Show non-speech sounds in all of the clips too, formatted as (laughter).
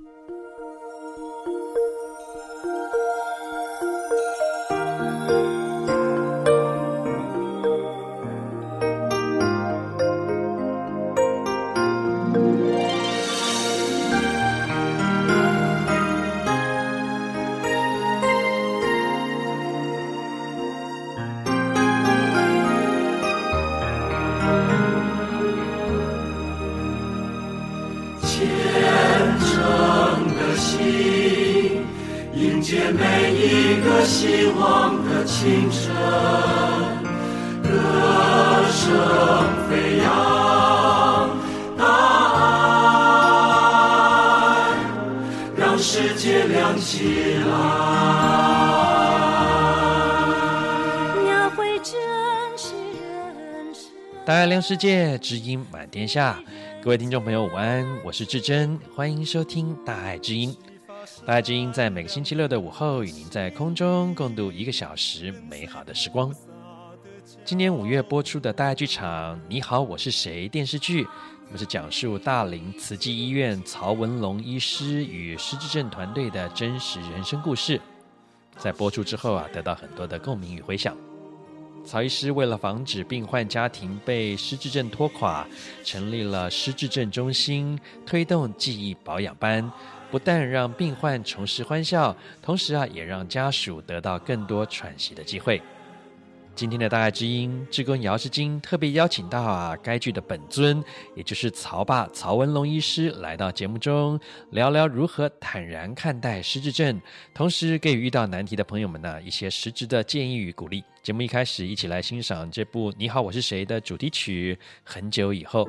希知音满天下。各位听众朋友，午安，我是志珍，欢迎收听大爱知音。大爱知音在每个星期六的午后，与您在空中共度一个小时美好的时光。今年五月播出的大爱剧场《你好，我是谁》电视剧，那么是讲述大林慈济医院曹文龙医师与失智症团队的真实人生故事。在播出之后啊，得到很多的共鸣与回响。曹医师为了防止病患家庭被失智症拖垮，成立了失智症中心，推动记忆保养班。不但让病患重拾欢笑，同时啊，也让家属得到更多喘息的机会。今天的大爱之音，志工姚志金特别邀请到啊，该剧的本尊，也就是曹爸曹文龙医师，来到节目中聊聊如何坦然看待失智症，同时给予遇到难题的朋友们呢一些实质的建议与鼓励。节目一开始，一起来欣赏这部《你好，我是谁》的主题曲《很久以后》。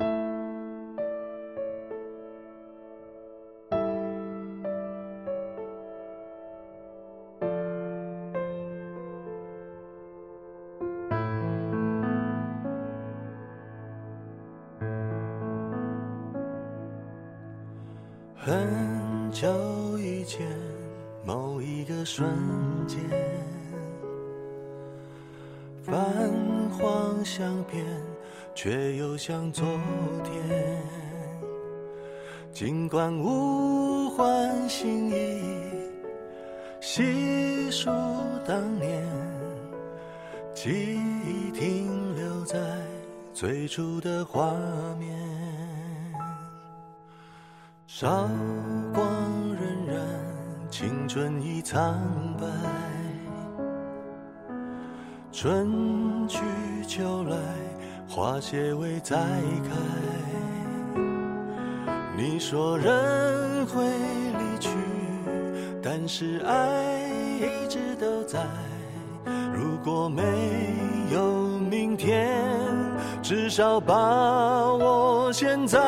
尽管物换星移，细数当年，记忆停留在最初的画面。韶光荏苒，青春已苍白，春去秋来。花谢未再开，你说人会离去，但是爱一直都在。如果没有明天，至少把我现在。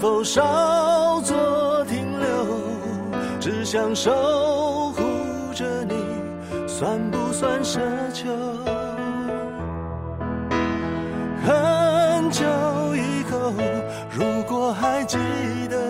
否稍作停留？只想守护着你，算不算奢求？很久以后，如果还记得。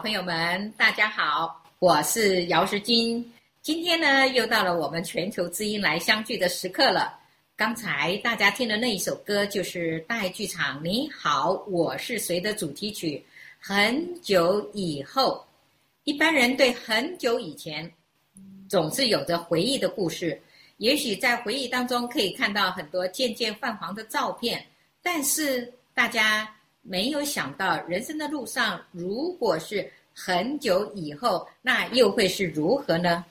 朋友们，大家好，我是姚时金。今天呢，又到了我们全球之音来相聚的时刻了。刚才大家听的那一首歌，就是大爱剧场《你好，我是谁》的主题曲。很久以后，一般人对很久以前总是有着回忆的故事。也许在回忆当中可以看到很多渐渐泛黄的照片，但是大家。没有想到，人生的路上，如果是很久以后，那又会是如何呢？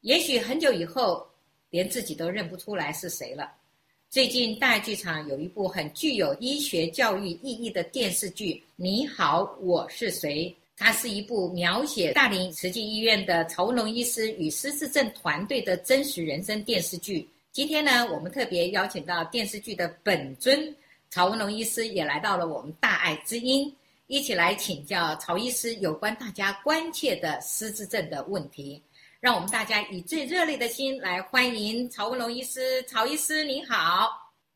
也许很久以后，连自己都认不出来是谁了。最近大剧场有一部很具有医学教育意义的电视剧《你好，我是谁》。它是一部描写大林慈济医院的曹文龙医师与失智症团队的真实人生电视剧。今天呢，我们特别邀请到电视剧的本尊。曹文龙医师也来到了我们大爱之音，一起来请教曹医师有关大家关切的失智症的问题。让我们大家以最热烈的心来欢迎曹文龙医师。曹医师，您好！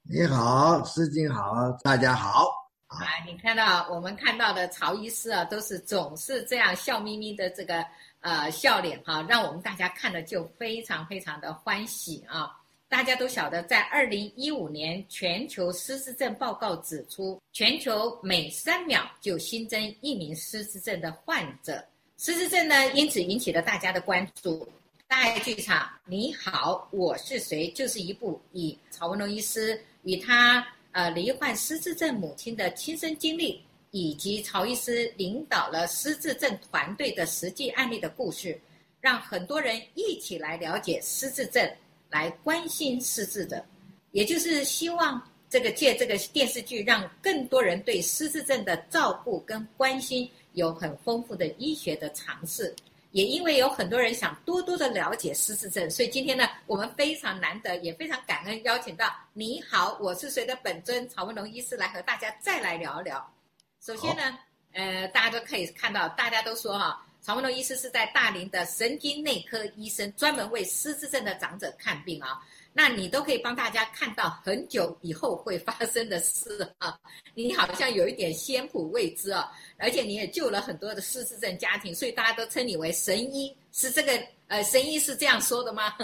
你好，师姐好，大家好。啊，你看到我们看到的曹医师啊，都是总是这样笑眯眯的这个呃笑脸哈、啊，让我们大家看了就非常非常的欢喜啊。大家都晓得，在二零一五年全球失智症报告指出，全球每三秒就新增一名失智症的患者。失智症呢，因此引起了大家的关注。大爱剧场，你好，我是谁？就是一部以曹文龙医师与他呃罹患失智症母亲的亲身经历，以及曹医师领导了失智症团队的实际案例的故事，让很多人一起来了解失智症。来关心失智的，也就是希望这个借这个电视剧，让更多人对失智症的照顾跟关心有很丰富的医学的尝试。也因为有很多人想多多的了解失智症，所以今天呢，我们非常难得，也非常感恩邀请到你好，我是谁的本尊曹文龙医师来和大家再来聊一聊。首先呢，呃，大家都可以看到，大家都说哈。曹文龙医师是在大林的神经内科医生，专门为失智症的长者看病啊。那你都可以帮大家看到很久以后会发生的事啊。你好像有一点先卜未知啊，而且你也救了很多的失智症家庭，所以大家都称你为神医，是这个呃神医是这样说的吗？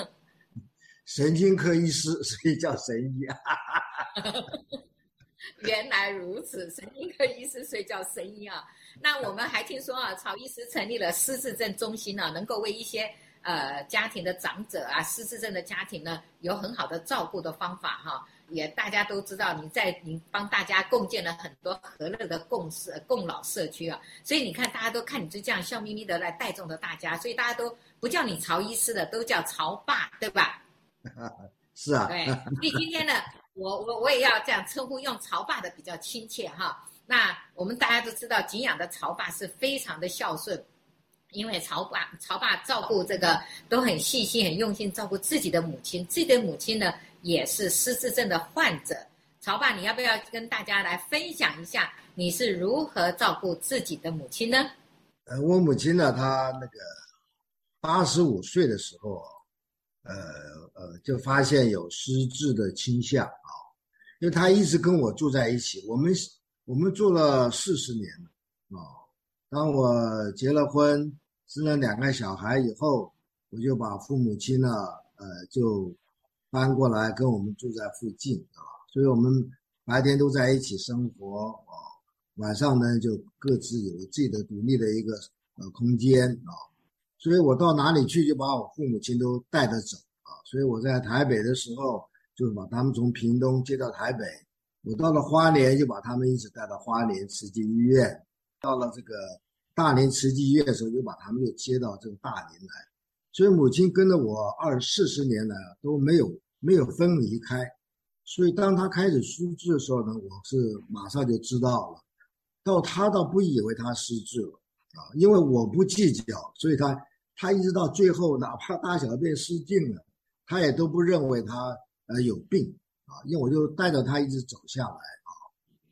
神经科医师，所以叫神医啊。(laughs) 原来如此，神经科医师所以叫神医啊。那我们还听说啊，曹医师成立了失智症中心呢，能够为一些呃家庭的长者啊，失智症的家庭呢，有很好的照顾的方法哈。也大家都知道，你在你帮大家共建了很多和乐的共社共老社区啊，所以你看大家都看你就这样笑眯眯的来带动着大家，所以大家都不叫你曹医师的，都叫曹爸，对吧？(laughs) 是啊。对，所以今天呢，我我我也要这样称呼，用曹爸的比较亲切哈。那我们大家都知道，景仰的曹爸是非常的孝顺，因为曹爸曹爸照顾这个都很细心、很用心照顾自己的母亲，自己的母亲呢也是失智症的患者。曹爸，你要不要跟大家来分享一下你是如何照顾自己的母亲呢？呃，我母亲呢，她那个八十五岁的时候，呃呃，就发现有失智的倾向啊，因为她一直跟我住在一起，我们我们住了四十年了啊。当我结了婚，生了两个小孩以后，我就把父母亲呢，呃，就搬过来跟我们住在附近啊。所以我们白天都在一起生活啊，晚上呢就各自有自己的独立的一个呃空间啊。所以我到哪里去就把我父母亲都带着走啊。所以我在台北的时候就把他们从屏东接到台北，我到了花莲就把他们一直带到花莲慈济医院，到了这个大连慈济医院的时候又把他们又接到这个大连来。所以母亲跟着我二四十年来都没有没有分离开。所以，当他开始失智的时候呢，我是马上就知道了。到他倒不以为他失智了啊，因为我不计较，所以他他一直到最后，哪怕大小便失禁了，他也都不认为他呃有病啊，因为我就带着他一直走下来啊。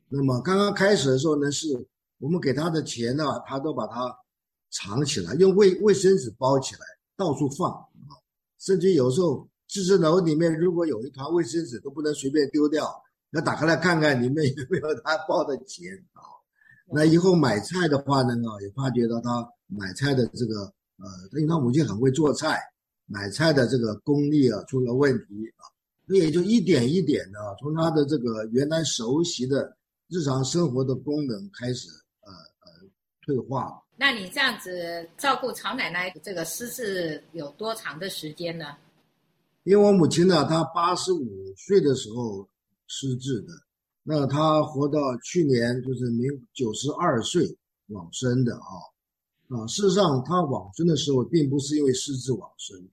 那么刚刚开始的时候呢，是我们给他的钱呢，他都把它藏起来，用卫卫生纸包起来，到处放啊，甚至有时候。自治楼里面如果有一团卫生纸，都不能随便丢掉，要打开来看看里面有没有他包的钱啊。那以后买菜的话呢，也发觉到他买菜的这个呃，因为他母亲很会做菜，买菜的这个功力啊出了问题啊，那也就一点一点的从他的这个原来熟悉的日常生活的功能开始呃呃退化。那你这样子照顾曹奶奶这个失智有多长的时间呢？因为我母亲呢，她八十五岁的时候失智的，那她活到去年就是明九十二岁往生的啊啊，事实上她往生的时候并不是因为失智往生啊。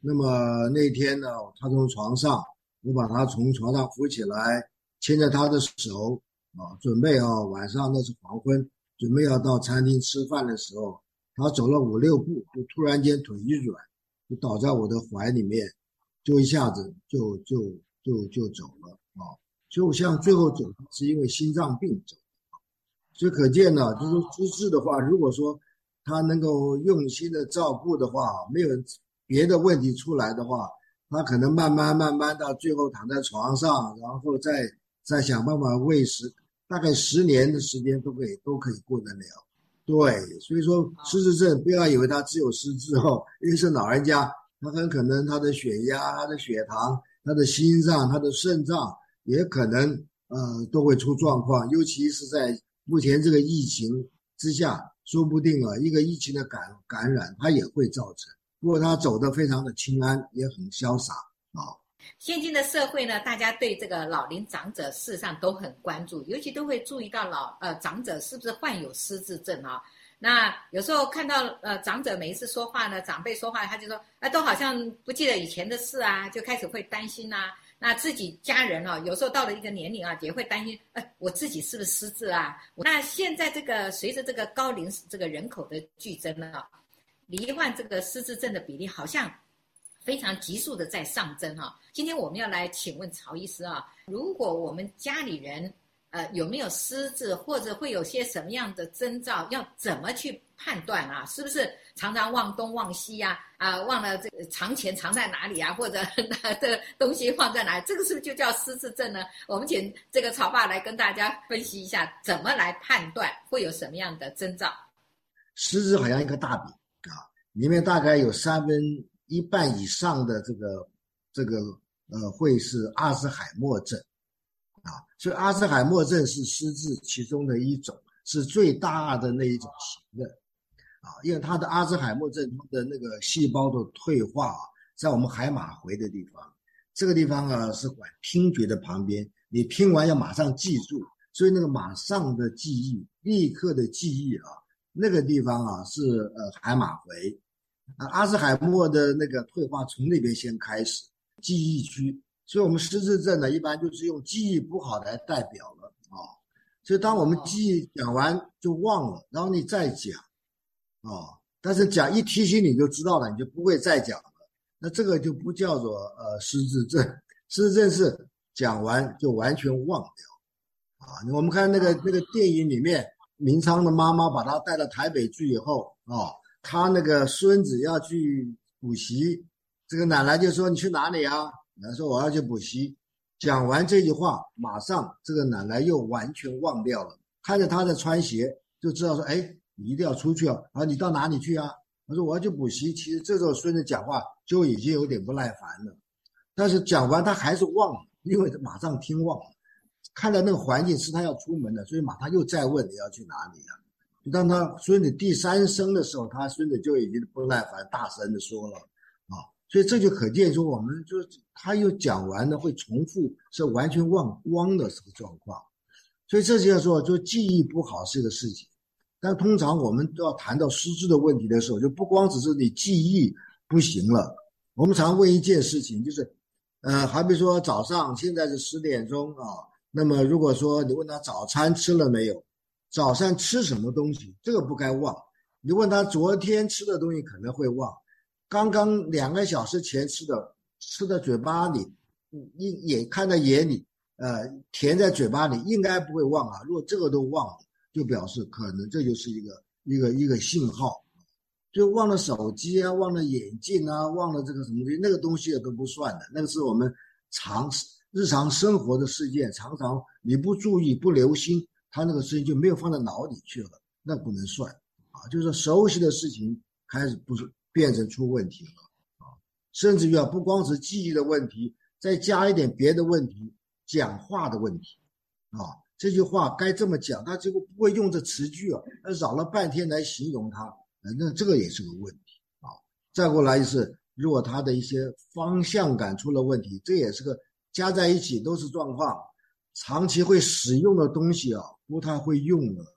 那么那天呢，他从床上，我把他从床上扶起来，牵着他的手啊，准备啊晚上那是黄昏，准备要到餐厅吃饭的时候，他走了五六步，就突然间腿一软，就倒在我的怀里面。就一下子就就就就走了啊！就像最后走是因为心脏病走的，所以可见呢，就是说失智的话，如果说他能够用心的照顾的话，没有别的问题出来的话，他可能慢慢慢慢到最后躺在床上，然后再再想办法喂食，大概十年的时间都可以都可以过得了。对，所以说失智症不要以为他只有失智哦，因为是老人家。他很可能他的血压、他的血糖、他的心脏、他的肾脏也可能呃都会出状况，尤其是在目前这个疫情之下，说不定啊一个疫情的感感染，它也会造成。不过他走得非常的轻安，也很潇洒啊。现今的社会呢，大家对这个老龄长者事实上都很关注，尤其都会注意到老呃长者是不是患有失智症啊。那有时候看到呃长者每一次说话呢，长辈说话，他就说，哎，都好像不记得以前的事啊，就开始会担心呐、那自己家人哦，有时候到了一个年龄啊，也会担心，哎，我自己是不是失智啊？那现在这个随着这个高龄这个人口的剧增呢，罹患这个失智症的比例好像非常急速的在上升哈。今天我们要来请问曹医师啊，如果我们家里人。呃，有没有失智，或者会有些什么样的征兆？要怎么去判断啊？是不是常常忘东忘西呀？啊，忘了这个藏钱藏在哪里啊？或者 (laughs) 那这东西放在哪里？这个是不是就叫失智症呢？我们请这个曹爸来跟大家分析一下，怎么来判断会有什么样的征兆？失智好像一个大饼，里面大概有三分一半以上的这个这个呃，会是阿兹海默症。啊，所以阿兹海默症是失智其中的一种，是最大的那一种型的，啊，因为他的阿兹海默症他的那个细胞的退化，在我们海马回的地方，这个地方啊是管听觉的旁边，你听完要马上记住，所以那个马上的记忆，立刻的记忆啊，那个地方啊是呃海马回，啊阿兹海默的那个退化从那边先开始，记忆区。所以，我们失智症呢，一般就是用记忆不好来代表了啊。所以，当我们记忆讲完就忘了，然后你再讲啊，但是讲一提醒你就知道了，你就不会再讲了。那这个就不叫做呃失智症，失智症是讲完就完全忘掉。啊，我们看那个那个电影里面，明昌的妈妈把他带到台北去以后，啊，他那个孙子要去补习，这个奶奶就说：“你去哪里啊？”奶奶说：“我要去补习。”讲完这句话，马上这个奶奶又完全忘掉了，看着他在穿鞋，就知道说：“哎，你一定要出去啊！啊，你到哪里去啊？”他说：“我要去补习。”其实这时候孙子讲话就已经有点不耐烦了，但是讲完他还是忘了，因为他马上听忘了。看到那个环境是他要出门的，所以马上又再问你要去哪里啊？当他孙子第三声的时候，他孙子就已经不耐烦，大声的说了啊，所以这就可见说，我们就他又讲完了会重复，是完全忘光的这个状况，所以这就要说，就记忆不好是个事情。但通常我们都要谈到失智的问题的时候，就不光只是你记忆不行了，我们常问一件事情，就是，呃，好比说早上现在是十点钟啊。那么，如果说你问他早餐吃了没有，早上吃什么东西，这个不该忘。你问他昨天吃的东西，可能会忘。刚刚两个小时前吃的，吃在嘴巴里，一眼看在眼里，呃，甜在嘴巴里，应该不会忘啊。如果这个都忘了，就表示可能这就是一个一个一个信号，就忘了手机啊，忘了眼镜啊，忘了这个什么东西，那个东西也都不算的，那个是我们常。日常生活的事件，常常你不注意、不留心，他那个事情就没有放在脑里去了，那不能算啊。就是熟悉的事情开始不是变成出问题了啊，甚至于啊，不光是记忆的问题，再加一点别的问题，讲话的问题啊。这句话该这么讲，他结果不会用这词句啊，他绕了半天来形容他，那这个也是个问题啊。再过来就是，如果他的一些方向感出了问题，这也是个。加在一起都是状况，长期会使用的东西啊，不太会用了。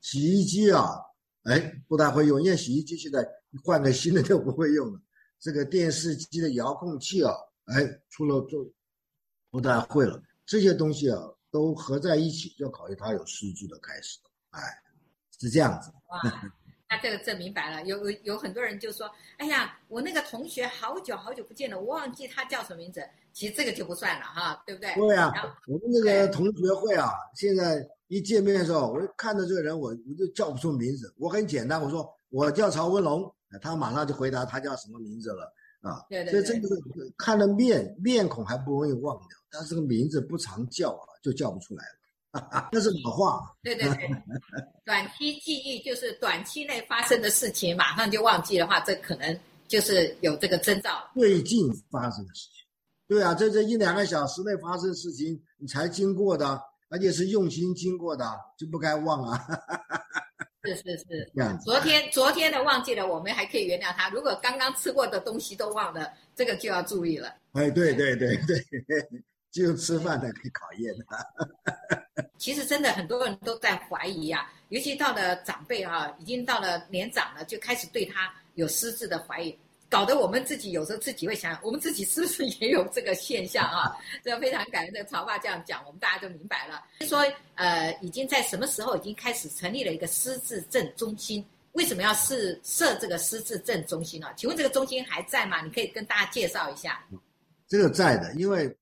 洗衣机啊，哎，不太会用，因为洗衣机现在换个新的就不会用了。这个电视机的遥控器啊，哎，出了就不太会了。这些东西啊，都合在一起，就考虑它有失智的开始。哎，是这样子。哇，那这个证明白了。有有很多人就说：“哎呀，我那个同学好久好久不见了，我忘记他叫什么名字。”其实这个就不算了哈，对不对？对啊，我们那个同学会啊，现在一见面的时候，我一看到这个人，我我就叫不出名字。我很简单，我说我叫曹文龙，他马上就回答他叫什么名字了啊。对对对。所以这个看了面面孔还不容易忘掉，但是这个名字不常叫啊，就叫不出来了。(laughs) 那是老话。对对对，短期记忆就是短期内发生的事情，马上就忘记的话，这可能就是有这个征兆。最近发生的事情。对啊，这这一两个小时内发生的事情，你才经过的，而且是用心经过的，就不该忘啊。(laughs) 是是是。昨天昨天的忘记了，我们还可以原谅他。如果刚刚吃过的东西都忘了，这个就要注意了。哎，对对对对，就 (laughs) 吃饭才可以考验的。其实真的很多人都在怀疑啊，尤其到了长辈啊，已经到了年长了，就开始对他有私自的怀疑。搞得我们自己有时候自己会想，我们自己是不是也有这个现象啊？(laughs) 这非常感恩这个曹爸这样讲，我们大家都明白了。说呃，已经在什么时候已经开始成立了一个失智症中心？为什么要设设这个失智症中心呢？请问这个中心还在吗？你可以跟大家介绍一下。这个在的，因为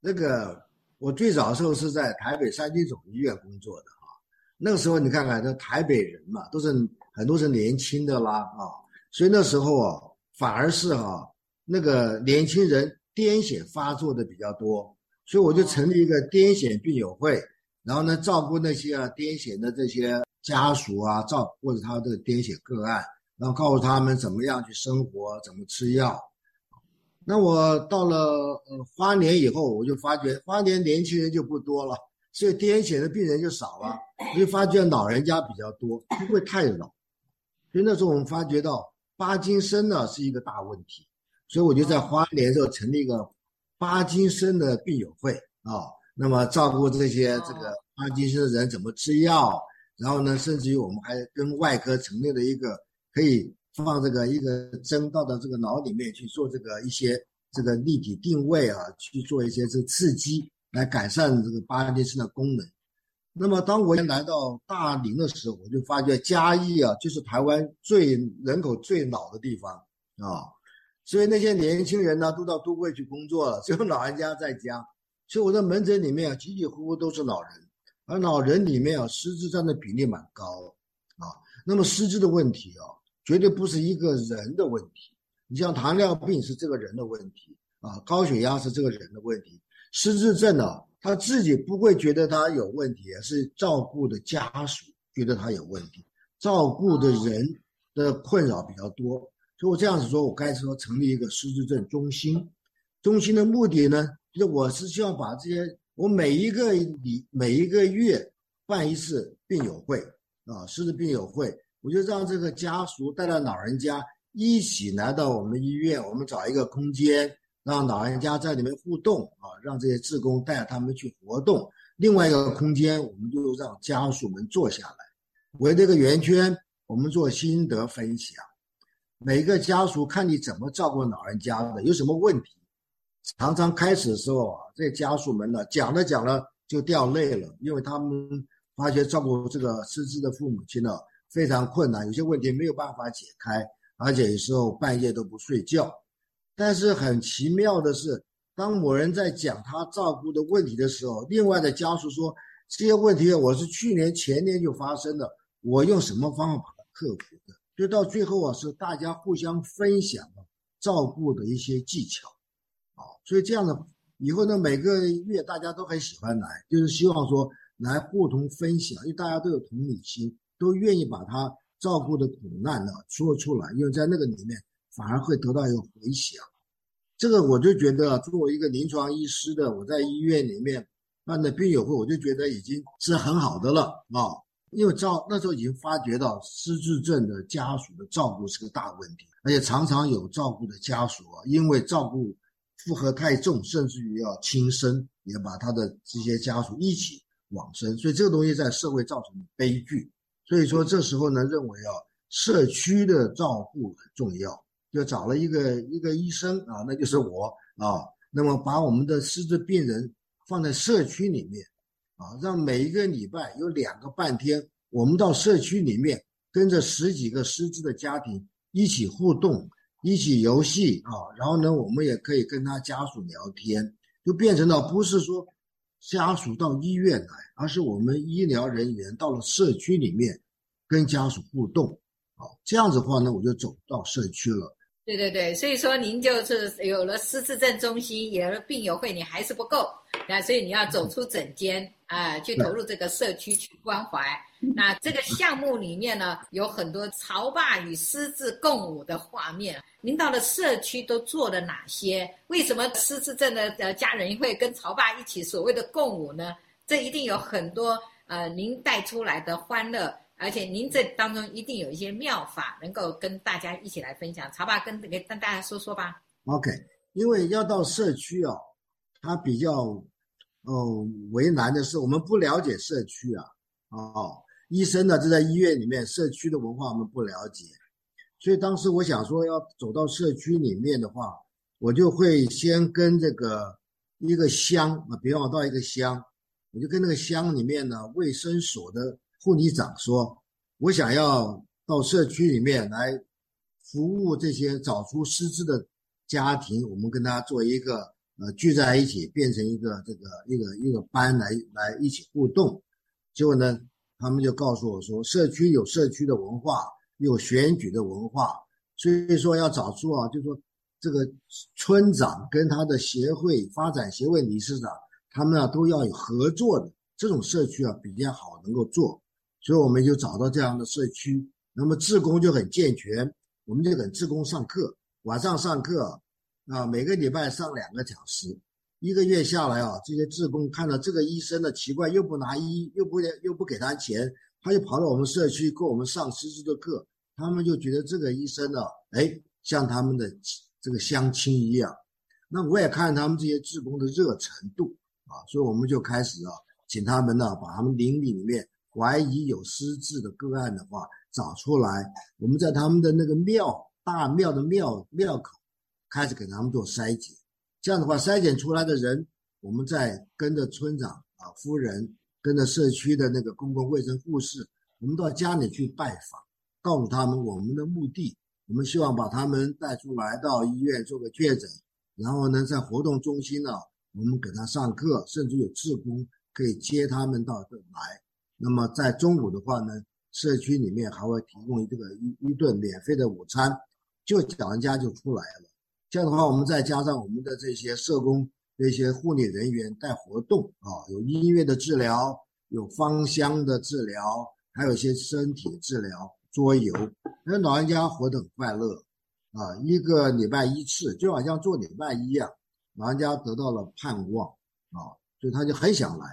那个我最早的时候是在台北三军总医院工作的啊。那个时候你看看，这台北人嘛，都是很多是年轻的啦啊，所以那时候啊。反而是哈、啊，那个年轻人癫痫发作的比较多，所以我就成立一个癫痫病友会，然后呢，照顾那些啊癫痫的这些家属啊，照或者他的癫痫个案，然后告诉他们怎么样去生活，怎么吃药。那我到了呃花年以后，我就发觉花年年轻人就不多了，所以癫痫的病人就少了，我就发觉老人家比较多，不会太老，所以那时候我们发觉到。帕金森呢是一个大问题，所以我就在花莲时候成立一个巴金森的病友会啊，那么照顾这些这个巴金森的人怎么吃药，然后呢，甚至于我们还跟外科成立了一个可以放这个一个针到的这个脑里面去做这个一些这个立体定位啊，去做一些这个刺激来改善这个巴金森的功能。那么，当我来到大林的时候，我就发觉嘉义啊，就是台湾最人口最老的地方啊，所以那些年轻人呢，都到都会去工作了，只有老人家在家。所以我在门诊里面啊，几几乎乎都是老人，而老人里面啊，失智占的比例蛮高啊。那么失智的问题啊，绝对不是一个人的问题。你像糖尿病是这个人的问题啊，高血压是这个人的问题，失智症呢、啊，他自己不会觉得他有问题，是照顾的家属觉得他有问题，照顾的人的困扰比较多。所以我这样子说，我该说成立一个失智症中心。中心的目的呢，就是我是希望把这些，我每一个礼每一个月办一次病友会啊，失智病友会，我就让这个家属带着老人家一起来到我们医院，我们找一个空间，让老人家在里面互动啊，让这些志工带着他们去活动。另外一个空间，我们就让家属们坐下来，围这个圆圈，我们做心得分享。每个家属看你怎么照顾老人家的，有什么问题？常常开始的时候啊，这些家属们呢讲着讲着就掉泪了，因为他们发觉照顾这个失智的父母亲呢非常困难，有些问题没有办法解开，而且有时候半夜都不睡觉。但是很奇妙的是，当某人在讲他照顾的问题的时候，另外的家属说这些问题我是去年前年就发生的，我用什么方法把它克服的？就到最后啊，是大家互相分享照顾的一些技巧，啊，所以这样的以后呢，每个月大家都很喜欢来，就是希望说来互同分享，因为大家都有同理心，都愿意把他照顾的苦难呢说出来，因为在那个里面反而会得到一个回响。这个我就觉得，作为一个临床医师的，我在医院里面办的病友会，我就觉得已经是很好的了啊。因为照那时候已经发觉到失智症的家属的照顾是个大问题，而且常常有照顾的家属啊，因为照顾负荷太重，甚至于要轻生，也把他的这些家属一起往生，所以这个东西在社会造成的悲剧。所以说这时候呢，认为啊，社区的照顾很重要，就找了一个一个医生啊，那就是我啊，那么把我们的失智病人放在社区里面。啊，让每一个礼拜有两个半天，我们到社区里面跟着十几个失智的家庭一起互动，一起游戏啊，然后呢，我们也可以跟他家属聊天，就变成了不是说家属到医院来，而是我们医疗人员到了社区里面跟家属互动，啊，这样子的话呢，我就走到社区了。对对对，所以说您就是有了失智症中心，有了病友会，你还是不够，那所以你要走出诊间啊、呃，去投入这个社区去关怀。那这个项目里面呢，有很多潮爸与失智共舞的画面。您到了社区都做了哪些？为什么失智症的呃家人会跟潮爸一起所谓的共舞呢？这一定有很多呃您带出来的欢乐。而且您这当中一定有一些妙法，能够跟大家一起来分享。曹爸跟给跟大家说说吧。OK，因为要到社区啊，他比较哦为难的是，我们不了解社区啊。哦，医生呢就在医院里面，社区的文化我们不了解，所以当时我想说要走到社区里面的话，我就会先跟这个一个乡啊，比方我到一个乡，我就跟那个乡里面呢卫生所的。护理长说：“我想要到社区里面来服务这些找出失智的家庭，我们跟他做一个呃聚在一起，变成一个这个一个一个班来来一起互动。结果呢，他们就告诉我说，社区有社区的文化，有选举的文化，所以说要找出啊，就说这个村长跟他的协会发展协会理事长，他们啊都要有合作的这种社区啊比较好能够做。”所以我们就找到这样的社区，那么志工就很健全，我们就给志工上课，晚上上课，啊，每个礼拜上两个小时，一个月下来啊，这些志工看到这个医生的奇怪，又不拿医，又不又不给他钱，他就跑到我们社区给我们上失智的课，他们就觉得这个医生呢，哎，像他们的这个相亲一样，那我也看他们这些志工的热程度啊，所以我们就开始啊，请他们呢，把他们邻里里面。怀疑有失智的个案的话，找出来，我们在他们的那个庙大庙的庙庙口开始给他们做筛检。这样的话，筛检出来的人，我们再跟着村长啊夫人，跟着社区的那个公共卫生护士，我们到家里去拜访，告诉他们我们的目的，我们希望把他们带出来到医院做个确诊，然后呢，在活动中心呢我们给他上课，甚至有志工可以接他们到这来。那么在中午的话呢，社区里面还会提供这个一一顿免费的午餐，就老人家就出来了。这样的话，我们再加上我们的这些社工、这些护理人员带活动啊，有音乐的治疗，有芳香的治疗，还有一些身体治疗、桌游，那老人家活得很快乐啊。一个礼拜一次，就好像做礼拜一样，老人家得到了盼望啊，所以他就很想来。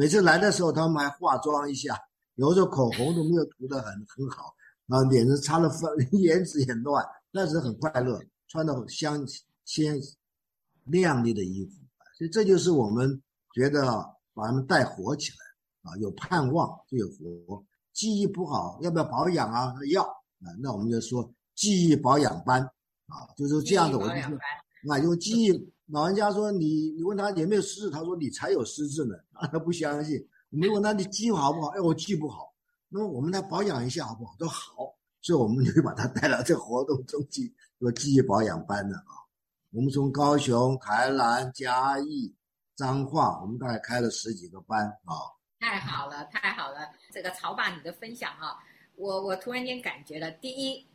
每次来的时候，他们还化妆一下，有的时候口红都没有涂得很很好啊，脸上擦了粉，(laughs) 颜值也乱，但是很快乐。穿的香鲜亮丽的衣服，所以这就是我们觉得把他们带活起来啊，有盼望就有活。记忆不好，要不要保养啊？要啊，那我们就说记忆保养班啊，就是这样的。我就说啊，用记忆，老人家说你你问他有没有失智，他说你才有失智呢，(laughs) 他不相信。你问他你记好不好？哎，我记不好。那么我们来保养一下好不好？都好，所以我们就把他带到这活动中去。做记忆保养班的啊，我们从高雄、台南、嘉义、彰化，我们大概开了十几个班啊。太好了，太好了！这个曹爸你的分享啊，我我突然间感觉了，第一，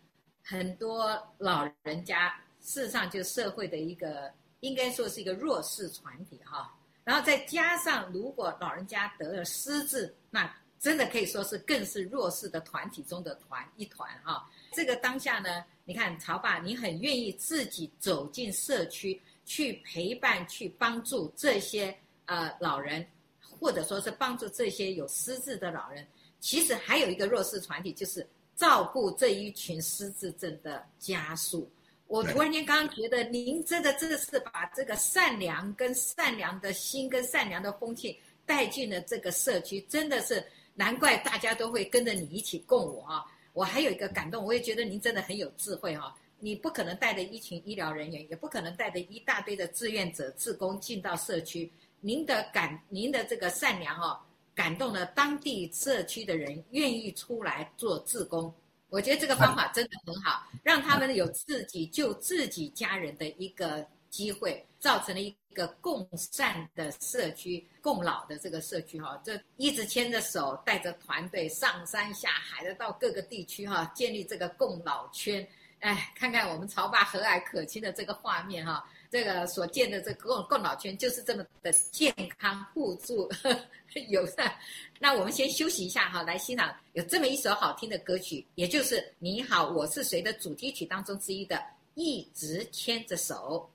很多老人家事实上就社会的一个，应该说是一个弱势团体哈。然后再加上，如果老人家得了失智，那真的可以说是更是弱势的团体中的团一团哈。这个当下呢？你看，曹爸，你很愿意自己走进社区去陪伴、去帮助这些呃老人，或者说是帮助这些有失智的老人。其实还有一个弱势团体，就是照顾这一群失智症的家属。我突然间刚刚觉得，您真的真的是把这个善良、跟善良的心、跟善良的风气带进了这个社区，真的是难怪大家都会跟着你一起共舞啊。我还有一个感动，我也觉得您真的很有智慧哈、哦。你不可能带着一群医疗人员，也不可能带着一大堆的志愿者、志工进到社区。您的感，您的这个善良哦，感动了当地社区的人，愿意出来做志工。我觉得这个方法真的很好，让他们有自己救自己家人的一个机会，造成了一个共善的社区、共老的这个社区哈，这一直牵着手，带着团队上山下海的到各个地区哈，建立这个共老圈。哎，看看我们曹爸和蔼可亲的这个画面哈，这个所建的这个共共老圈就是这么的健康互助 (laughs) 友善。那我们先休息一下哈，来欣赏有这么一首好听的歌曲，也就是《你好，我是谁》的主题曲当中之一的《一直牵着手》。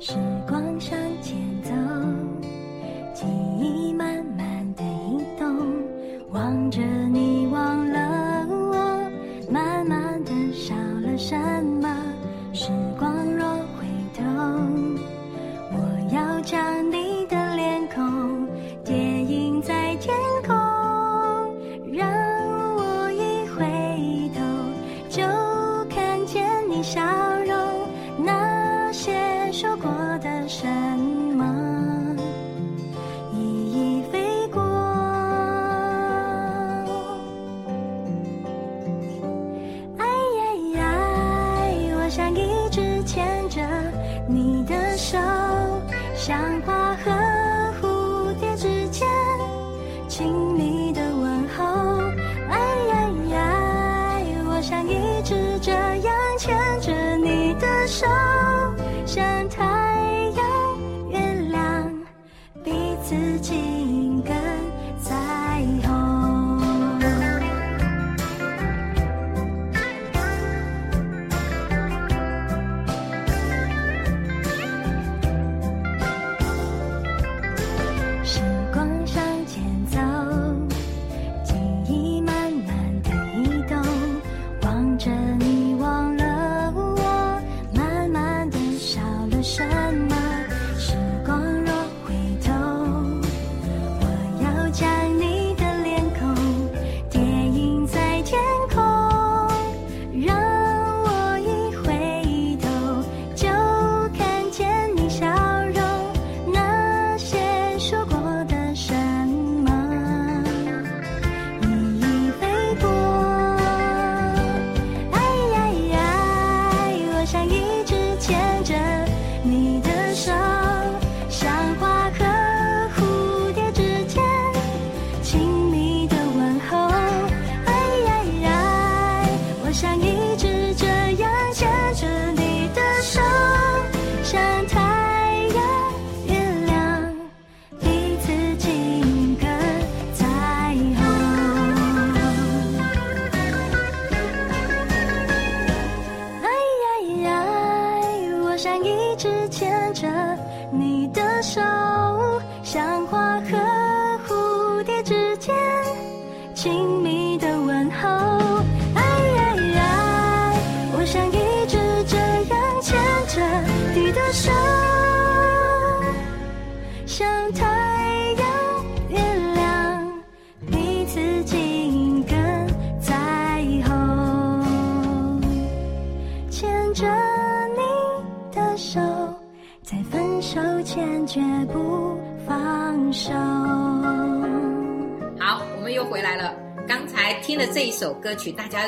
时光向前走，记忆慢慢的移动，望着吗？时光。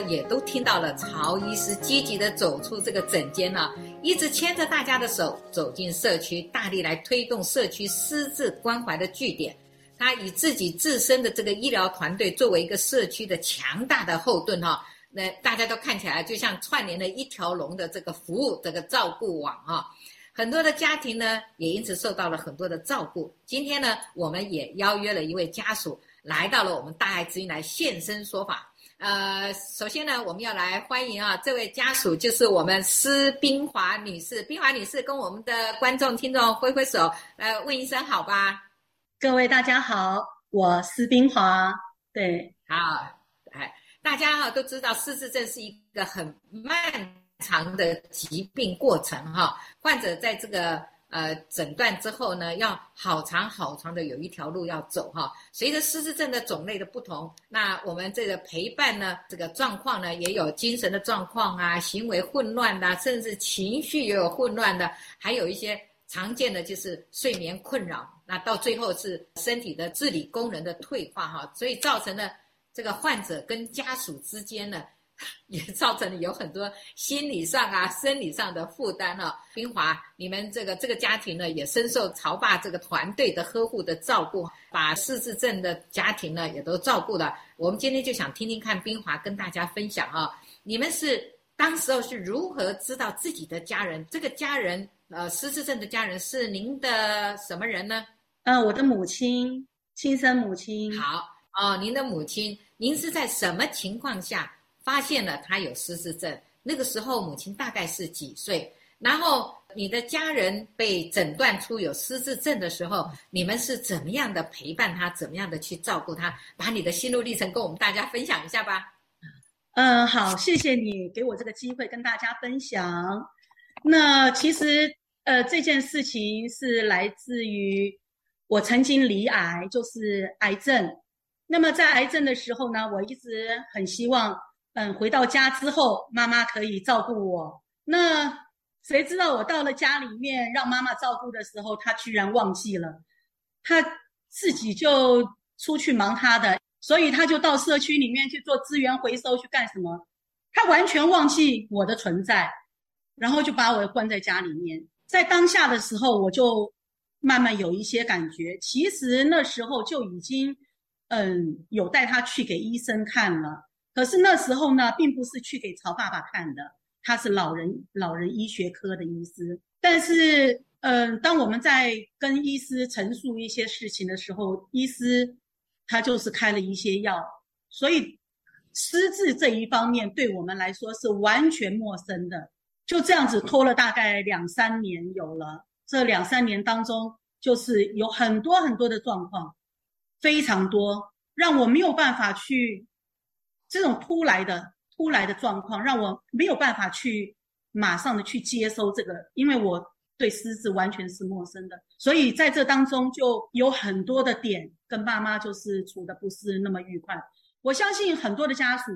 也都听到了曹医师积极地走出这个诊间了，一直牵着大家的手走进社区，大力来推动社区私自关怀的据点。他以自己自身的这个医疗团队作为一个社区的强大的后盾哈，那大家都看起来就像串联了一条龙的这个服务这个照顾网哈，很多的家庭呢也因此受到了很多的照顾。今天呢，我们也邀约了一位家属。来到了我们大爱之音来现身说法。呃，首先呢，我们要来欢迎啊，这位家属就是我们施冰华女士。冰华女士跟我们的观众听众挥挥手，来问一声好吧？各位大家好，我施冰华。对，好，哎，大家哈都知道失智症是一个很漫长的疾病过程哈，患者在这个。呃，诊断之后呢，要好长好长的有一条路要走哈。随着失智症的种类的不同，那我们这个陪伴呢，这个状况呢，也有精神的状况啊，行为混乱的，甚至情绪也有混乱的，还有一些常见的就是睡眠困扰，那到最后是身体的自理功能的退化哈，所以造成了这个患者跟家属之间呢。也造成了有很多心理上啊、生理上的负担哈。冰华，你们这个这个家庭呢，也深受潮爸这个团队的呵护的照顾，把失智症的家庭呢也都照顾了。我们今天就想听听看冰华跟大家分享啊，你们是当时候是如何知道自己的家人？这个家人呃，失智症的家人是您的什么人呢？呃，我的母亲，亲生母亲。好哦，您的母亲，您是在什么情况下？发现了他有失智症，那个时候母亲大概是几岁？然后你的家人被诊断出有失智症的时候，你们是怎么样的陪伴他，怎么样的去照顾他？把你的心路历程跟我们大家分享一下吧。嗯，好，谢谢你给我这个机会跟大家分享。那其实呃这件事情是来自于我曾经罹癌，就是癌症。那么在癌症的时候呢，我一直很希望。嗯，回到家之后，妈妈可以照顾我。那谁知道我到了家里面让妈妈照顾的时候，她居然忘记了，她自己就出去忙她的，所以她就到社区里面去做资源回收去干什么？她完全忘记我的存在，然后就把我关在家里面。在当下的时候，我就慢慢有一些感觉，其实那时候就已经嗯有带她去给医生看了。可是那时候呢，并不是去给曹爸爸看的，他是老人老人医学科的医师。但是，嗯、当我们在跟医师陈述一些事情的时候，医师他就是开了一些药，所以失智这一方面对我们来说是完全陌生的。就这样子拖了大概两三年有了，这两三年当中，就是有很多很多的状况，非常多，让我没有办法去。这种突来的突来的状况，让我没有办法去马上的去接收这个，因为我对狮子完全是陌生的，所以在这当中就有很多的点跟爸妈就是处的不是那么愉快。我相信很多的家属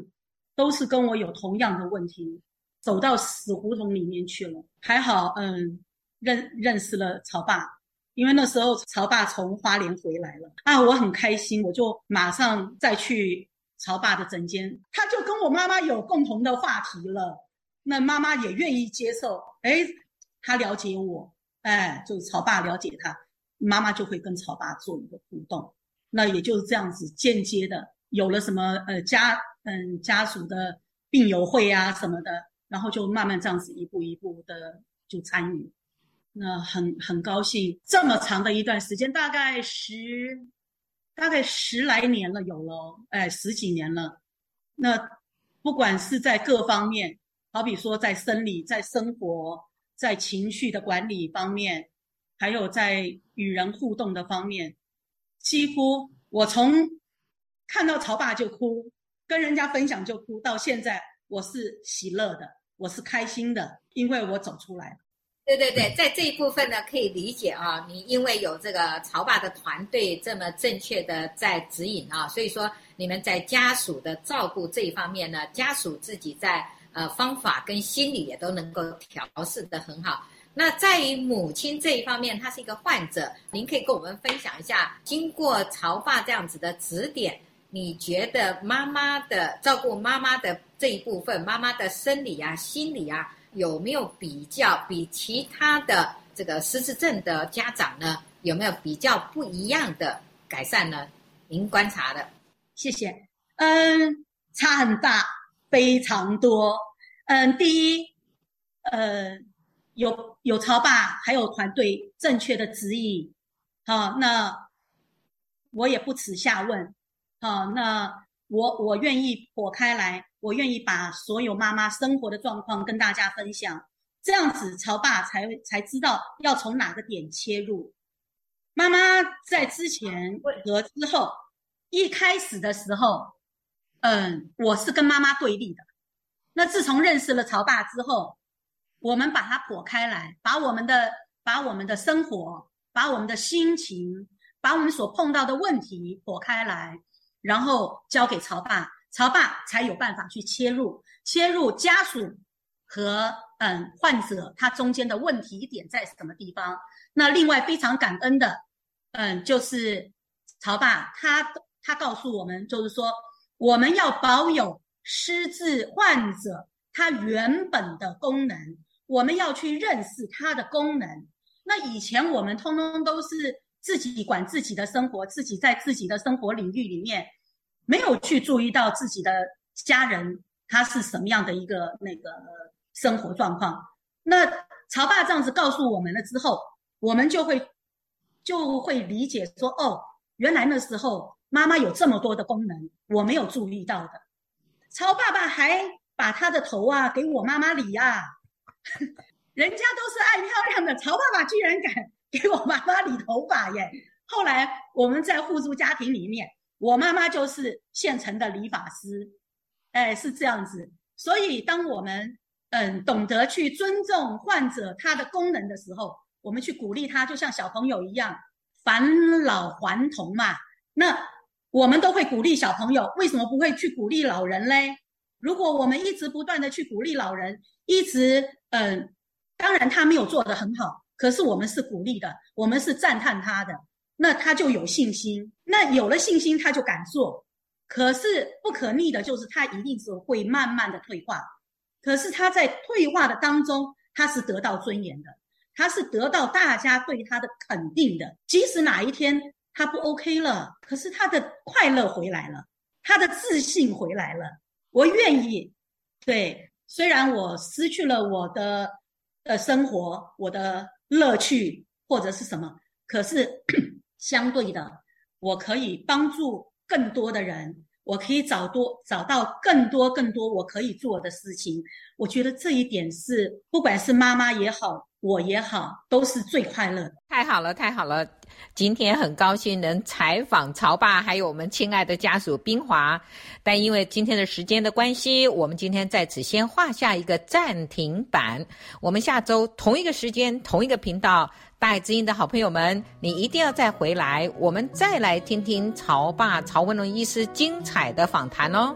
都是跟我有同样的问题，走到死胡同里面去了。还好，嗯，认认识了曹爸，因为那时候曹爸从花莲回来了啊，我很开心，我就马上再去。曹爸的诊间，他就跟我妈妈有共同的话题了，那妈妈也愿意接受，哎，他了解我，哎，就是曹爸了解他，妈妈就会跟曹爸做一个互动，那也就是这样子间接的有了什么呃家嗯家属的病友会啊什么的，然后就慢慢这样子一步一步的就参与，那很很高兴这么长的一段时间，大概十。大概十来年了，有了，哎，十几年了。那不管是在各方面，好比说在生理、在生活、在情绪的管理方面，还有在与人互动的方面，几乎我从看到潮爸就哭，跟人家分享就哭，到现在我是喜乐的，我是开心的，因为我走出来了。对对对，在这一部分呢，可以理解啊。你因为有这个曹爸的团队这么正确的在指引啊，所以说你们在家属的照顾这一方面呢，家属自己在呃方法跟心理也都能够调试得很好。那在于母亲这一方面，她是一个患者，您可以跟我们分享一下，经过潮爸这样子的指点，你觉得妈妈的照顾妈妈的这一部分，妈妈的生理啊、心理啊，有没有比较比其他的这个失智症的家长呢？有没有比较不一样的改善呢？您观察的，谢谢。嗯，差很大，非常多。嗯，第一，呃。有有潮爸还有团队正确的指引，好，那我也不耻下问，好，那我我愿意剖开来，我愿意把所有妈妈生活的状况跟大家分享，这样子潮爸才才知道要从哪个点切入。妈妈在之前和之后，一开始的时候，嗯，我是跟妈妈对立的，那自从认识了潮爸之后。我们把它剖开来，把我们的把我们的生活，把我们的心情，把我们所碰到的问题剖开来，然后交给潮爸，潮爸才有办法去切入，切入家属和嗯患者他中间的问题点在什么地方。那另外非常感恩的，嗯，就是潮爸他他告诉我们，就是说我们要保有失智患者他原本的功能。我们要去认识它的功能。那以前我们通通都是自己管自己的生活，自己在自己的生活领域里面，没有去注意到自己的家人他是什么样的一个那个生活状况。那曹爸这样子告诉我们了之后，我们就会就会理解说，哦，原来那时候妈妈有这么多的功能，我没有注意到的。曹爸爸还把他的头啊给我妈妈理啊。人家都是爱漂亮的，曹爸爸居然敢给我妈妈理头发耶！后来我们在互助家庭里面，我妈妈就是现成的理发师，哎，是这样子。所以当我们嗯懂得去尊重患者他的功能的时候，我们去鼓励他，就像小朋友一样，返老还童嘛。那我们都会鼓励小朋友，为什么不会去鼓励老人嘞？如果我们一直不断的去鼓励老人，一直。嗯，当然他没有做得很好，可是我们是鼓励的，我们是赞叹他的，那他就有信心，那有了信心他就敢做。可是不可逆的就是他一定是会慢慢的退化，可是他在退化的当中，他是得到尊严的，他是得到大家对他的肯定的。即使哪一天他不 OK 了，可是他的快乐回来了，他的自信回来了，我愿意，对。虽然我失去了我的呃生活，我的乐趣或者是什么，可是相对的，我可以帮助更多的人，我可以找多找到更多更多我可以做的事情。我觉得这一点是，不管是妈妈也好，我也好，都是最快乐。太好了，太好了。今天很高兴能采访潮爸，还有我们亲爱的家属冰华，但因为今天的时间的关系，我们今天在此先画下一个暂停版。我们下周同一个时间、同一个频道，大爱之音的好朋友们，你一定要再回来，我们再来听听潮爸曹文龙医师精彩的访谈哦。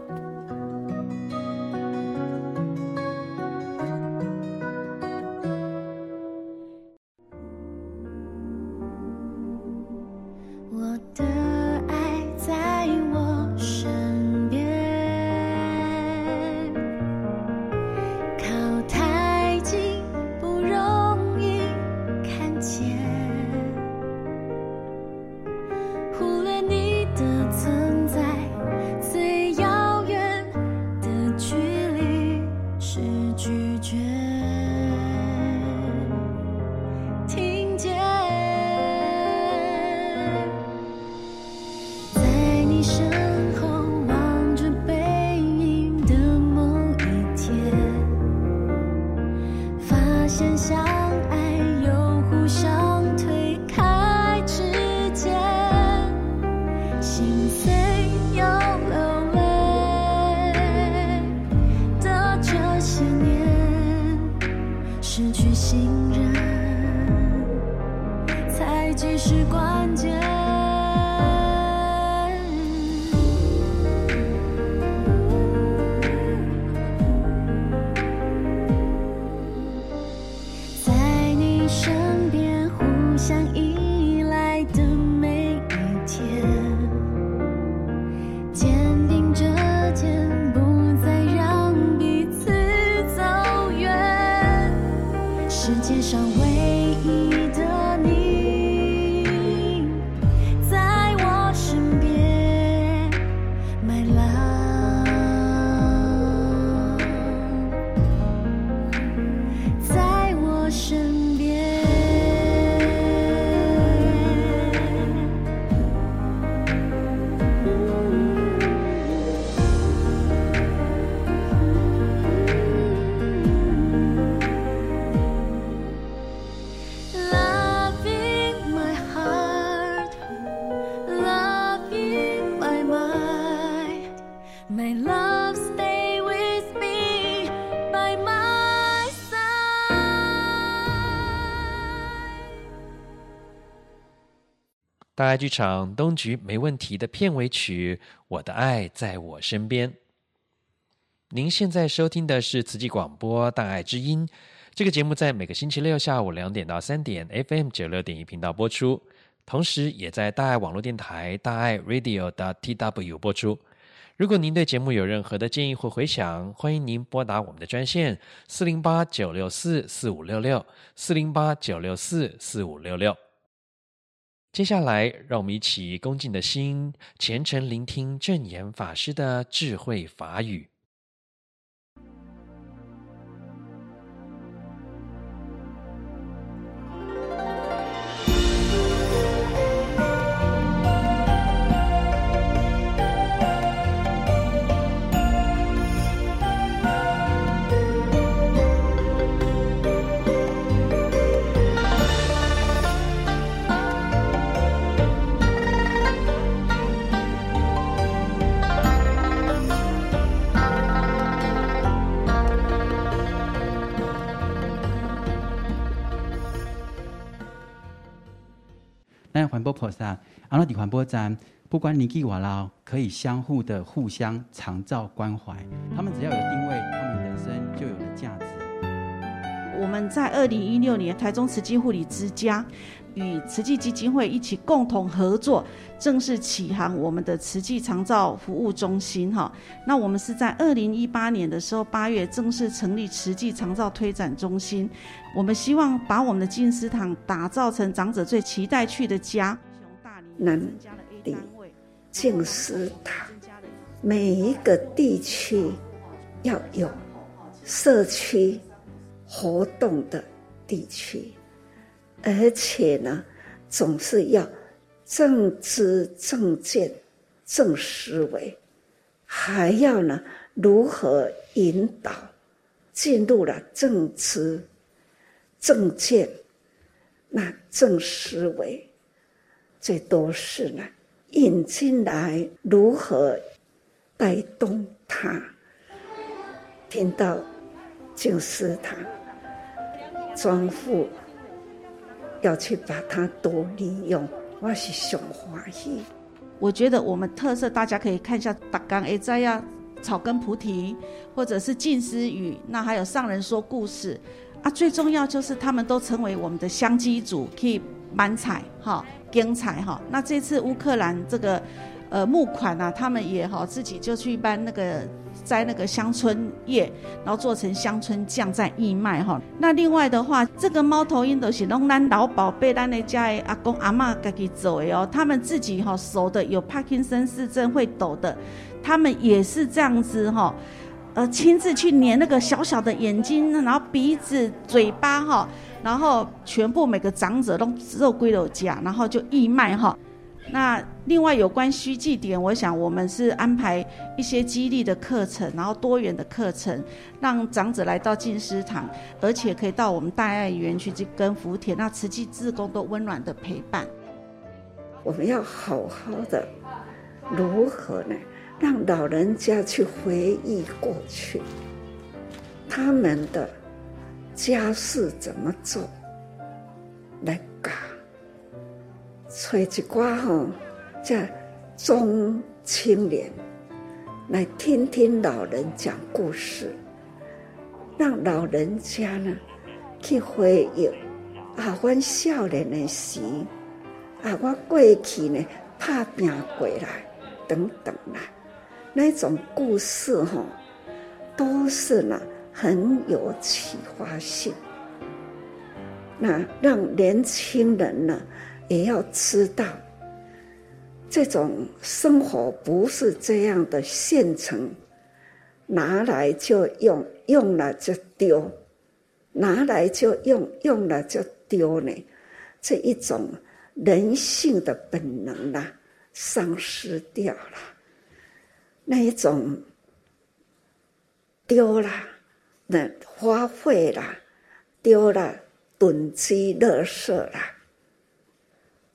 爱剧场东局没问题的片尾曲《我的爱在我身边》。您现在收听的是慈济广播《大爱之音》。这个节目在每个星期六下午两点到三点，FM 九六点一频道播出，同时也在大爱网络电台大爱 Radio 的 TW 播出。如果您对节目有任何的建议或回响，欢迎您拨打我们的专线四零八九六四四五六六四零八九六四四五六六。接下来，让我们一起恭敬的心，虔诚聆听正言法师的智慧法语。环波菩萨，阿罗底环波站，不管年纪多老，可以相互的互相长照关怀。他们只要有定位，他们人生就有了价值。我们在二零一六年台中慈济护理之家与慈济基金会一起共同合作，正式启航我们的慈济长照服务中心。哈，那我们是在二零一八年的时候八月正式成立慈济长照推展中心。我们希望把我们的静思堂打造成长者最期待去的家。南里静思堂，每一个地区要有社区活动的地区，而且呢，总是要正知正见正思维，还要呢如何引导进入了正知。正见，那正思维，这都是呢，引进来如何带动他，听到静思堂庄富要去把它多利用，我是上欢喜。我觉得我们特色，大家可以看一下，达刚 A 在呀，草根菩提，或者是静思语，那还有上人说故事。啊，最重要就是他们都成为我们的香积组，可以满彩哈，精彩哈。那这次乌克兰这个呃募款啊，他们也哈自己就去办那个摘那个香椿叶，然后做成香椿酱在义卖哈。那另外的话，这个猫头鹰都是拢咱老宝贝，咱的家的阿公阿嬷自己做的哦。他们自己哈熟的有帕金森氏症会抖的，他们也是这样子哈。呃，亲自去粘那个小小的眼睛，然后鼻子、嘴巴哈，然后全部每个长者都肉归了家，然后就义卖哈。那另外有关虚祭点，我想我们是安排一些激励的课程，然后多元的课程，让长者来到静思堂，而且可以到我们大爱园区去跟福田，那慈济志工都温暖的陪伴。我们要好好的，如何呢？让老人家去回忆过去，他们的家事怎么做，来搞，找一寡吼，叫中青年来听听老人讲故事，让老人家呢去回忆啊，我少年的时，啊，我过去呢打拼过来，等等啦。那种故事哈，都是呢很有启发性。那让年轻人呢也要知道，这种生活不是这样的现成，拿来就用，用了就丢，拿来就用，用了就丢呢。这一种人性的本能呢，丧失掉了。那一种丢了，那花费了，丢了，囤积垃圾了，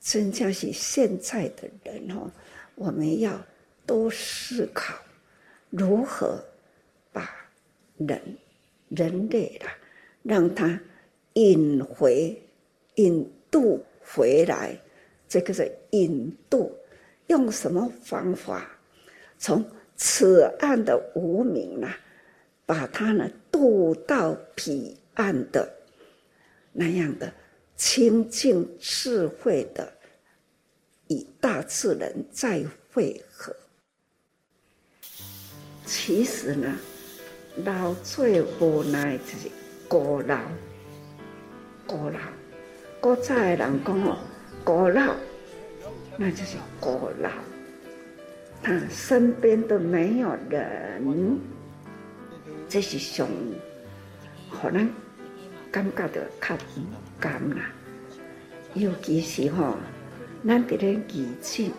真正是现在的人哦，我们要多思考，如何把人人类啦，让他引回、引渡回来，这个是引渡，用什么方法？从此岸的无明啊，把他呢渡到彼岸的那样的清净智慧的，与大自然再汇合。其实呢，老最无奈就是孤老，孤老，古早的人讲哦，孤老，那就是孤老。他身边都没有人，这是上，可能感觉到较不甘啦。尤其是吼，咱伫咧义境，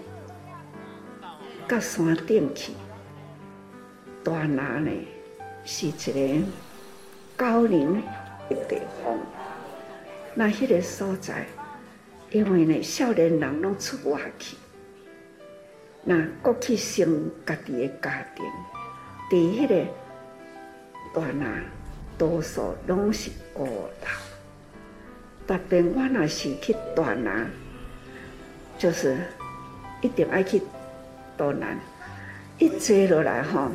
到山顶去。大拿呢是一个高龄的地方，那迄个所在，因为呢少年人拢出外去，那各去生家己的家庭，伫迄个大拿多数拢是孤老。特别我若是去大拿，就是一定爱去多难，一坐落来吼。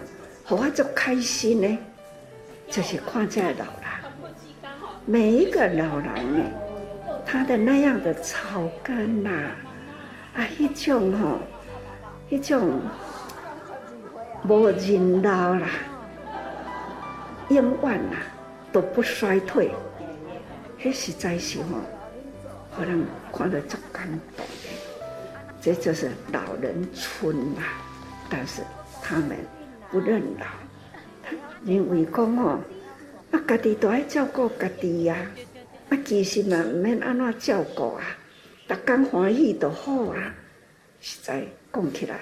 我就开心呢，就是看这老人，每一个老人呢，他的那样的草根呐、啊，啊，一种吼、哦，一种无人老啦，永远呐都不衰退，迄实在是吼，可能看得足感动，这就是老人村啦，但是他们。不认老，他认为讲哦，啊，家己都爱照顾家己呀，啊，其实嘛唔免安怎照顾啊，逐工欢喜就好啊。实在讲起来，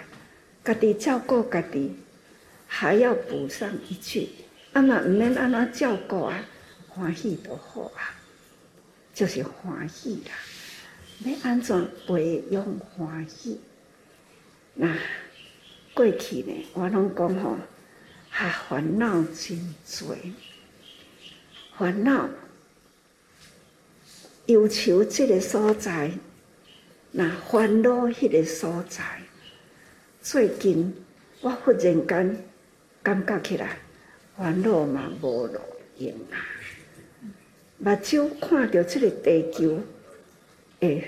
家己照顾家己，还要补上一句，啊嘛唔免安怎照顾啊，欢喜就好啊，就是欢喜啦。要安怎培养欢喜？那？过去呢，我拢讲吼，啊，烦恼真多，烦恼忧愁这个所在，那烦恼迄个所在。最近我忽然间感觉起来，烦恼嘛无路用啊！目睭看到这个地球，诶，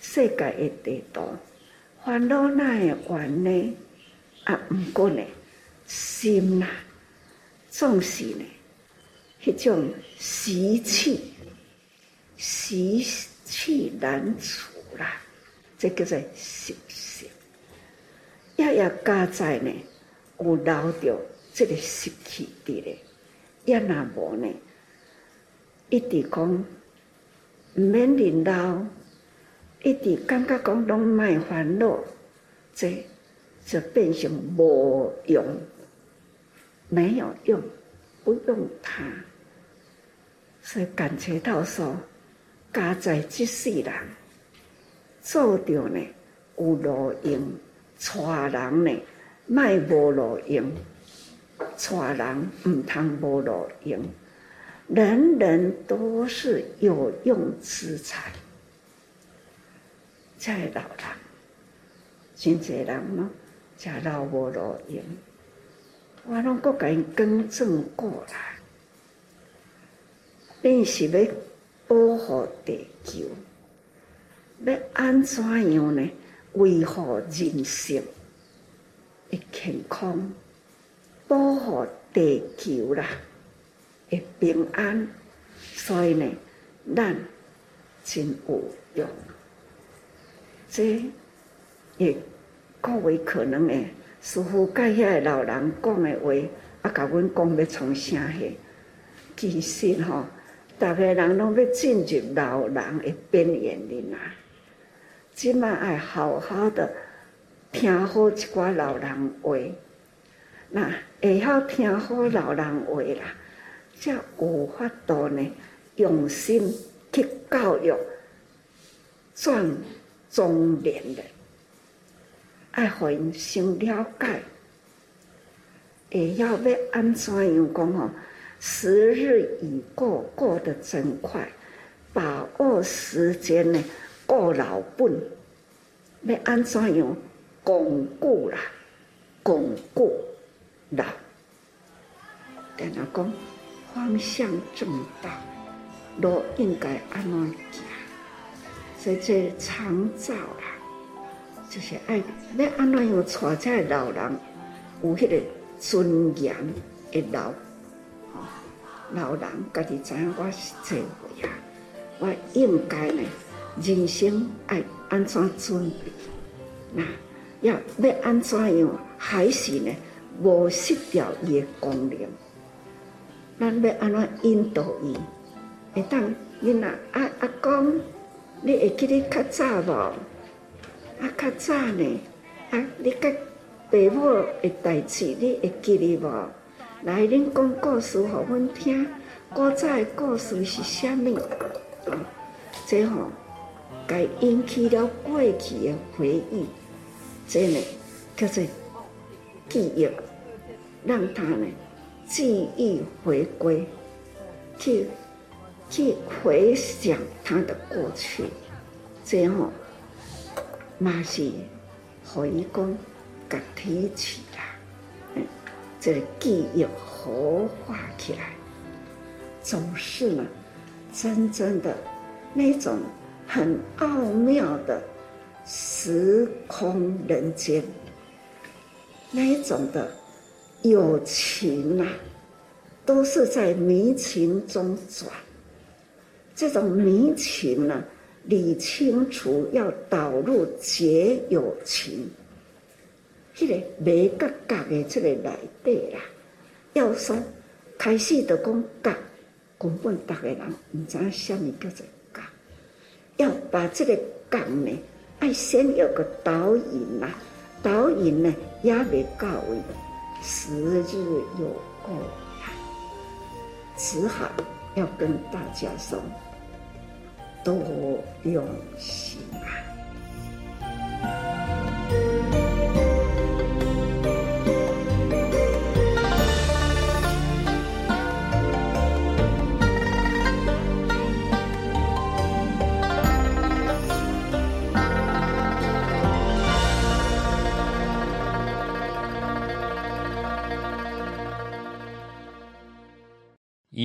世界诶地图，烦恼哪会完呢？啊，毋过呢，心呐，总是呢，迄种习气，习气难除啦，这个是习性。也要加在呢，有留着这个习气伫咧，也若无呢，一直讲毋免人老，一直感觉讲拢卖烦恼，这。就变成无用，没有用，不用它，所以感觉到说，家在即世人做着呢有路用，带人呢卖无路用，带人唔通无路用，人人都是有用之才，在老人，真济人吗？食老无路用，我拢阁甲因更正过来。恁是要保护地球，要安怎样呢？维护人性的健康，保护地球啦的平安，所以呢，咱真有用。这也。各位可能诶，师父甲遐个老人讲诶话，啊，甲阮讲要从啥去？其实吼，逐个人拢要进入老人诶边缘里呐。即马爱好好的听好一寡老人话，那会晓听好老人话啦，才有法度呢，用心去教育壮中年人。爱互因先了解，会要要安怎样讲哦？时日已过，过得真快，把握时间呢，过老本，要安怎样巩固啦？巩固老，跟他讲方向正道，路应该安怎行？所以这长照啦，就是爱要安怎样带这老人有迄个尊严的老。老人家己知影我是这位啊，我应该呢，人生爱安怎准备？那要要安怎样？还是呢，无失掉伊的功能？咱要安怎引导伊？会当囡仔啊阿公，你会记得较早无？啊较早呢？啊你甲爸母的代志，你会记得无？来，恁讲故事，互阮听。古早的故事是啥物？啊，这吼、哦，该引起了过去的回忆，这呢叫做记忆，让他呢记忆回归，去去回想他的过去，这吼、哦，嘛是可以讲甲提起来，嗯，这个记忆。活化起来，总是呢，真正的那种很奥妙的时空人间，那一种的友情啊，都是在迷情中转。这种迷情呢，理清楚要导入结友情，这个没格格的这个来对啦。要说开始就讲觉，根本大个人唔知什么叫做觉。要把这个觉呢，爱先有个导引呐，导引呢也未到位，时日有过呀，只好要跟大家说，多用心啊。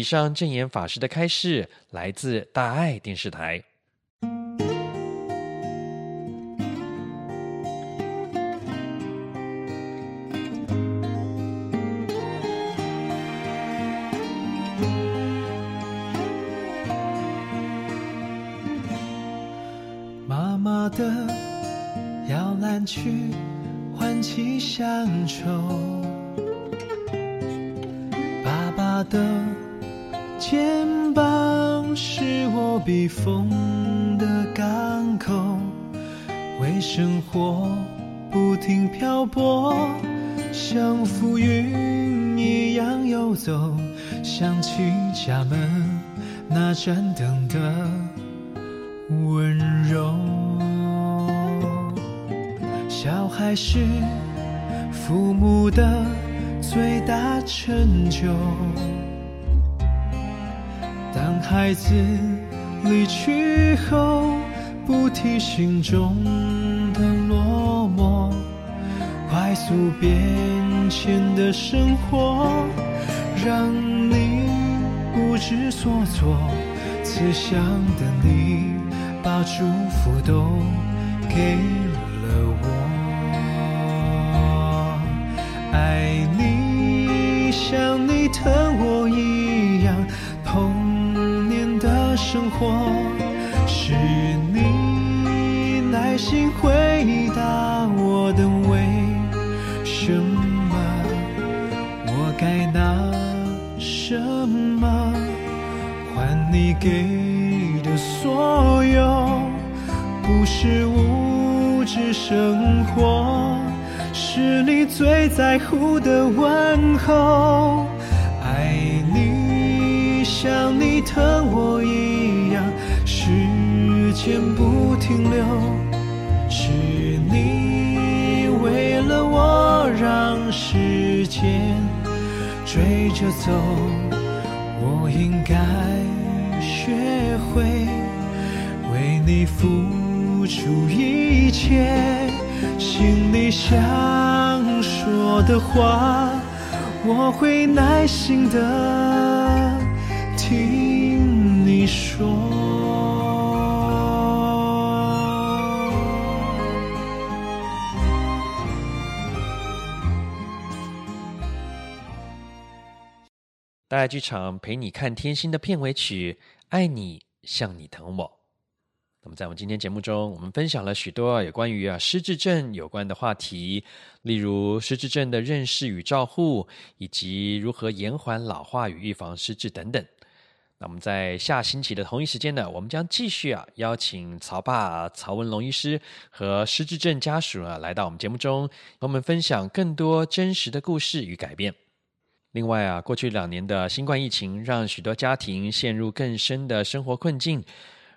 以上证严法师的开示来自大爱电视台。妈妈的摇篮曲唤起乡愁，爸爸的。避风的港口，为生活不停漂泊，像浮云一样游走，想起家门那盏灯的温柔。小孩是父母的最大成就。当孩子离去后，不提心中的落寞，快速变迁的生活，让你不知所措。慈祥的你，把祝福都给了我，爱你像你疼我一。生活是你耐心回答我的为什么，我该拿什么换你给的所有？不是物质生活，是你最在乎的问候。爱你像你疼我一。间不停留，是你为了我让时间。追着走，我应该学会为你付出一切，心里想说的话，我会耐心的听你说。大爱剧场陪你看天星的片尾曲《爱你像你疼我》。那么，在我们今天节目中，我们分享了许多有关于啊失智症有关的话题，例如失智症的认识与照护，以及如何延缓老化与预防失智等等。那么，在下星期的同一时间呢，我们将继续啊邀请曹爸曹文龙医师和失智症家属啊来到我们节目中，和我们分享更多真实的故事与改变。另外啊，过去两年的新冠疫情让许多家庭陷入更深的生活困境，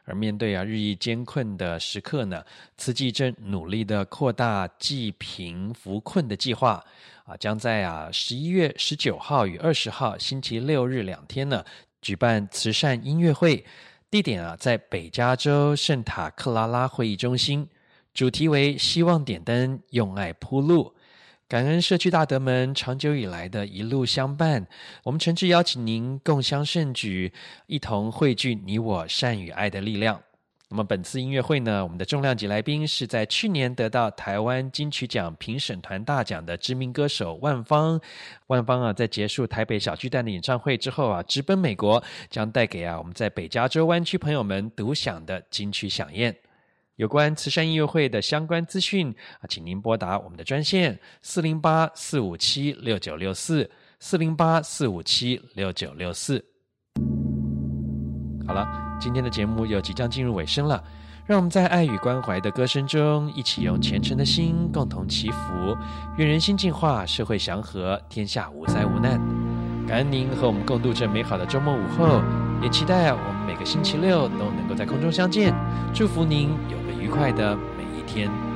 而面对啊日益艰困的时刻呢，慈济正努力的扩大济贫扶困的计划。啊，将在啊十一月十九号与二十号星期六日两天呢举办慈善音乐会，地点啊在北加州圣塔克拉拉会议中心，主题为希望点灯，用爱铺路。感恩社区大德们长久以来的一路相伴，我们诚挚邀请您共襄盛举，一同汇聚你我善与爱的力量。那么本次音乐会呢，我们的重量级来宾是在去年得到台湾金曲奖评审团大奖的知名歌手万芳。万芳啊，在结束台北小巨蛋的演唱会之后啊，直奔美国，将带给啊我们在北加州湾区朋友们独享的金曲响宴。有关慈善音乐会的相关资讯啊，请您拨打我们的专线四零八四五七六九六四四零八四五七六九六四。好了，今天的节目又即将进入尾声了，让我们在爱与关怀的歌声中，一起用虔诚的心共同祈福，愿人心净化，社会祥和，天下无灾无难。感恩您和我们共度这美好的周末午后，也期待我们每个星期六都能够在空中相见。祝福您有快的每一天。